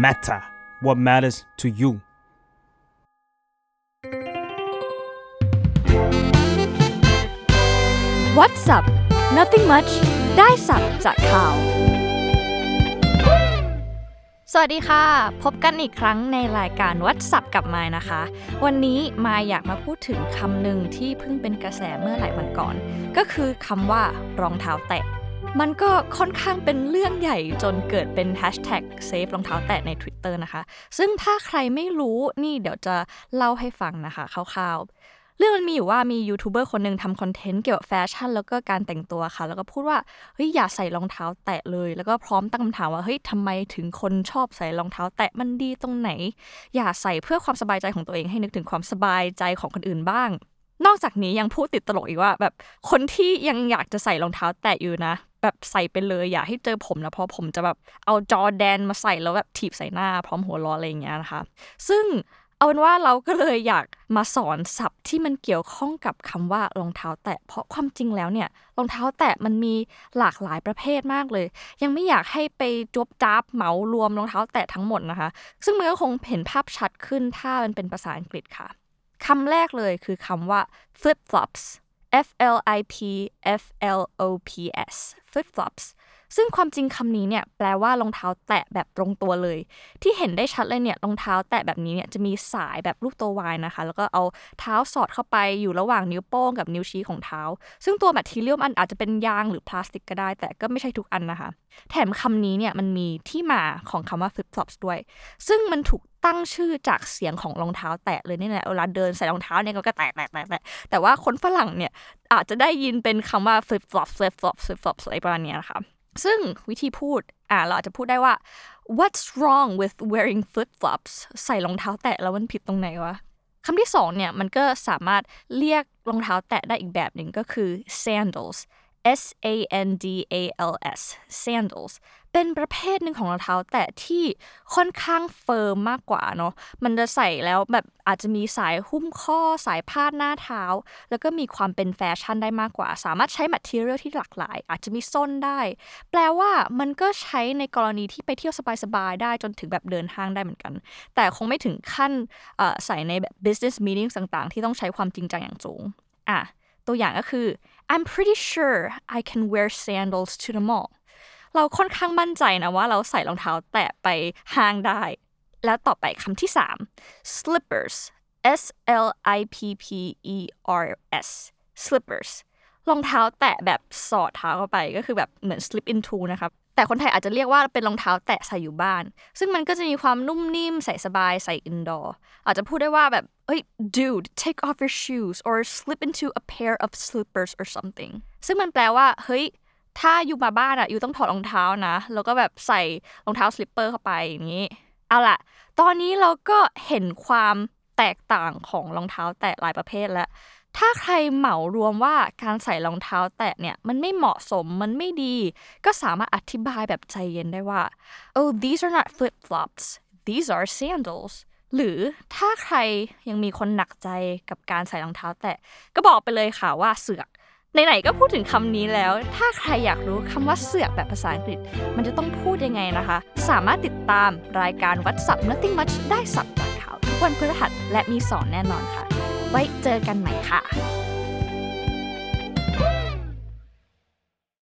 matter what matters to you What's up Nothing much ได้สับจากข่าว สวัสดีค่ะ พบกันอีกครั้งในรายการ What's up กับมายนะคะ วันนี้มายอยากมาพูดถึงคำหนึ่งที่เพิ่งเป็นกระแสเมื่อหลายวันก่อน ก็คือคำว่ารองเท้าแตะ มันก็ค่อนข้างเป็นเรื่องใหญ่จนเกิดเป็น hashtag save รองเท้าแตะใน Twitter นะคะ ซึ่งถ้าใครไม่รู้นี่เดี๋ยวจะเล่าให้ฟังนะคะคร่าวๆ เรื่องมันมีอยู่ว่ามียูทูบเบอร์คนหนึ่งทำคอนเทนต์เกี่ยวกับแฟชั่นแล้วก็การแต่งตัวค่ะ แล้วก็พูดว่าเฮ้ยอย่าใส่รองเท้าแตะเลย แล้วก็พร้อมตั้งคำถามว่าเฮ้ยทำไมถึงคนชอบใส่รองเท้าแตะมันดีตรงไหน อย่าใส่เพื่อความสบายใจของตัวเองให้นึกถึงความสบายใจของคนอื่นบ้างนอกจากนี้ยังพูดติดตลกอีกว่าแบบคนที่ยังอยากจะใส่รองเท้าแตะอยู่นะ แบบใส่ไปเลย อย่าให้เจอผมนะเพราะผมจะแบบเอาจอแดนมาใส่แล้วแบบถีบใส่หน้าพร้อมหัวล้ออะไรอย่างเงี้ยนะคะ ซึ่งเอาเป็นว่าเราก็เลยอยากมาสอนศัพท์ที่มันเกี่ยวข้องกับคำว่ารองเท้าแตะ เพราะความจริงแล้วเนี่ยรองเท้าแตะมันมีหลากหลายประเภทมากเลย ยังไม่อยากให้ไปจบจ้าบเหมารวมรองเท้าแตะทั้งหมดนะคะ ซึ่งมันก็คงเห็นภาพชัดขึ้นถ้ามันเป็นภาษาอังกฤษค่ะคำแรกเลยคือคำว่า flip flops F L I P F L O P S. Flip flops ซึ่งความจริงคำนี้เนี่ยแปลว่ารองเท้าแตะแบบตรงตัวเลย ที่เห็นได้ชัดเลยเนี่ยรองเท้าแตะแบบนี้เนี่ยจะมีสายแบบรูปตัววายนะคะ แล้วก็เอาเท้าสอดเข้าไปอยู่ระหว่างนิ้วโป้งกับนิ้วชี้ของเท้า ซึ่งตัว material มันอาจจะเป็นยางหรือพลาสติกก็ได้ แต่ก็ไม่ใช่ทุกอันนะคะ แถมคำนี้เนี่ยมันมีที่มาของคำว่า flip flops ด้วย ซึ่งมันถูกตั้งชื่อจากเสียงของรองเท้าแตะเลยนี่แหละเวลาเดินใส่รองเท้าเนี่ยก็แตะแตะแตะแตะแต่ว่าคนฝรั่งเนี่ยอาจจะได้ยินเป็นคำว่า flip flops flip flops flip flops อะไรประมาณนี้นะคะ ซึ่งวิธีพูดอ่าเราอาจจะพูดได้ว่า what's wrong with wearing flip flops ใส่รองเท้าแตะแล้วมันผิดตรงไหนวะคำที่สองเนี่ยมันก็สามารถเรียกรองเท้าแตะได้อีกแบบหนึ่งก็คือ sandals S A N D A L S sandals เป็นประเภทหนึ่งของรองเท้าแตะที่ค่อนข้าง firm มากกว่าเนาะมันจะใส่แล้วแบบอาจจะมีสายหุ้มข้อสายพาดหน้าเท้า แล้วก็มีความเป็นแฟชั่นได้มากกว่า สามารถใช้ material ที่หลากหลาย อาจจะมีส้นได้ แปลว่ามันก็ใช้ในกรณีที่ไปเที่ยวสบายๆได้จนถึงแบบเดินห้างได้เหมือนกัน แต่คงไม่ถึงขั้นใส่ในแบบ business meeting ต่างๆ ที่ต้องใช้ความจริงจังอย่างสูงอะ ตัวอย่างก็คือ I'm pretty sure I can wear sandals to the mall เราค่อนข้างมั่นใจนะว่าเราใส่รองเท้าแตะไปห้างได้ แล้วต่อไปคำที่ 3 slippers S L I P P E R S slippers รองเท้าแตะแบบสอดเท้าเข้าไปก็คือแบบเหมือน slip into นะครับแต่คนไทยอาจจะเรียกว่าเป็นรองเท้าแตะใส่อยู่บ้าน ซึ่งมันก็จะมีความนุ่มนิ่มใส่สบายใส่ indoor อาจจะพูดได้ว่าแบบเฮ้ย dude take off your shoes or slip into a pair of slippers or something ซึ่งมันแปลว่าเฮ้ยถ้าอยู่มาบ้านอะอยู่ต้องถอดรองเท้านะ แล้วก็แบบใส่รองเท้าสลิปเปอร์เข้าไปอย่างนี้ เอาล่ะ ตอนนี้เราก็เห็นความ แตกต่างของรองเท้าแตะหลายประเภทแล้วถ้าใครเหมารวมว่าการใส่รองเท้าแตะเนี่ยมันไม่เหมาะสมมันไม่ดี ก็สามารถอธิบายแบบใจเย็นได้ว่า oh these are not flip flops these are sandals หรือถ้าใครยังมีคนหนักใจกับการใส่รองเท้าแตะ ก็บอกไปเลยค่ะว่าเสือกไหนๆก็พูดถึงคำนี้แล้ว ถ้าใครอยากรู้คำว่าเสือกแบบภาษาอังกฤษ มันจะต้องพูดยังไงนะคะ สามารถติดตามรายการวัดสับ Nothing Much ได้สับ ทุกวันพฤหัสและมีสอนแน่นอนค่ะ ไว้เจอกันใหม่ค่ะ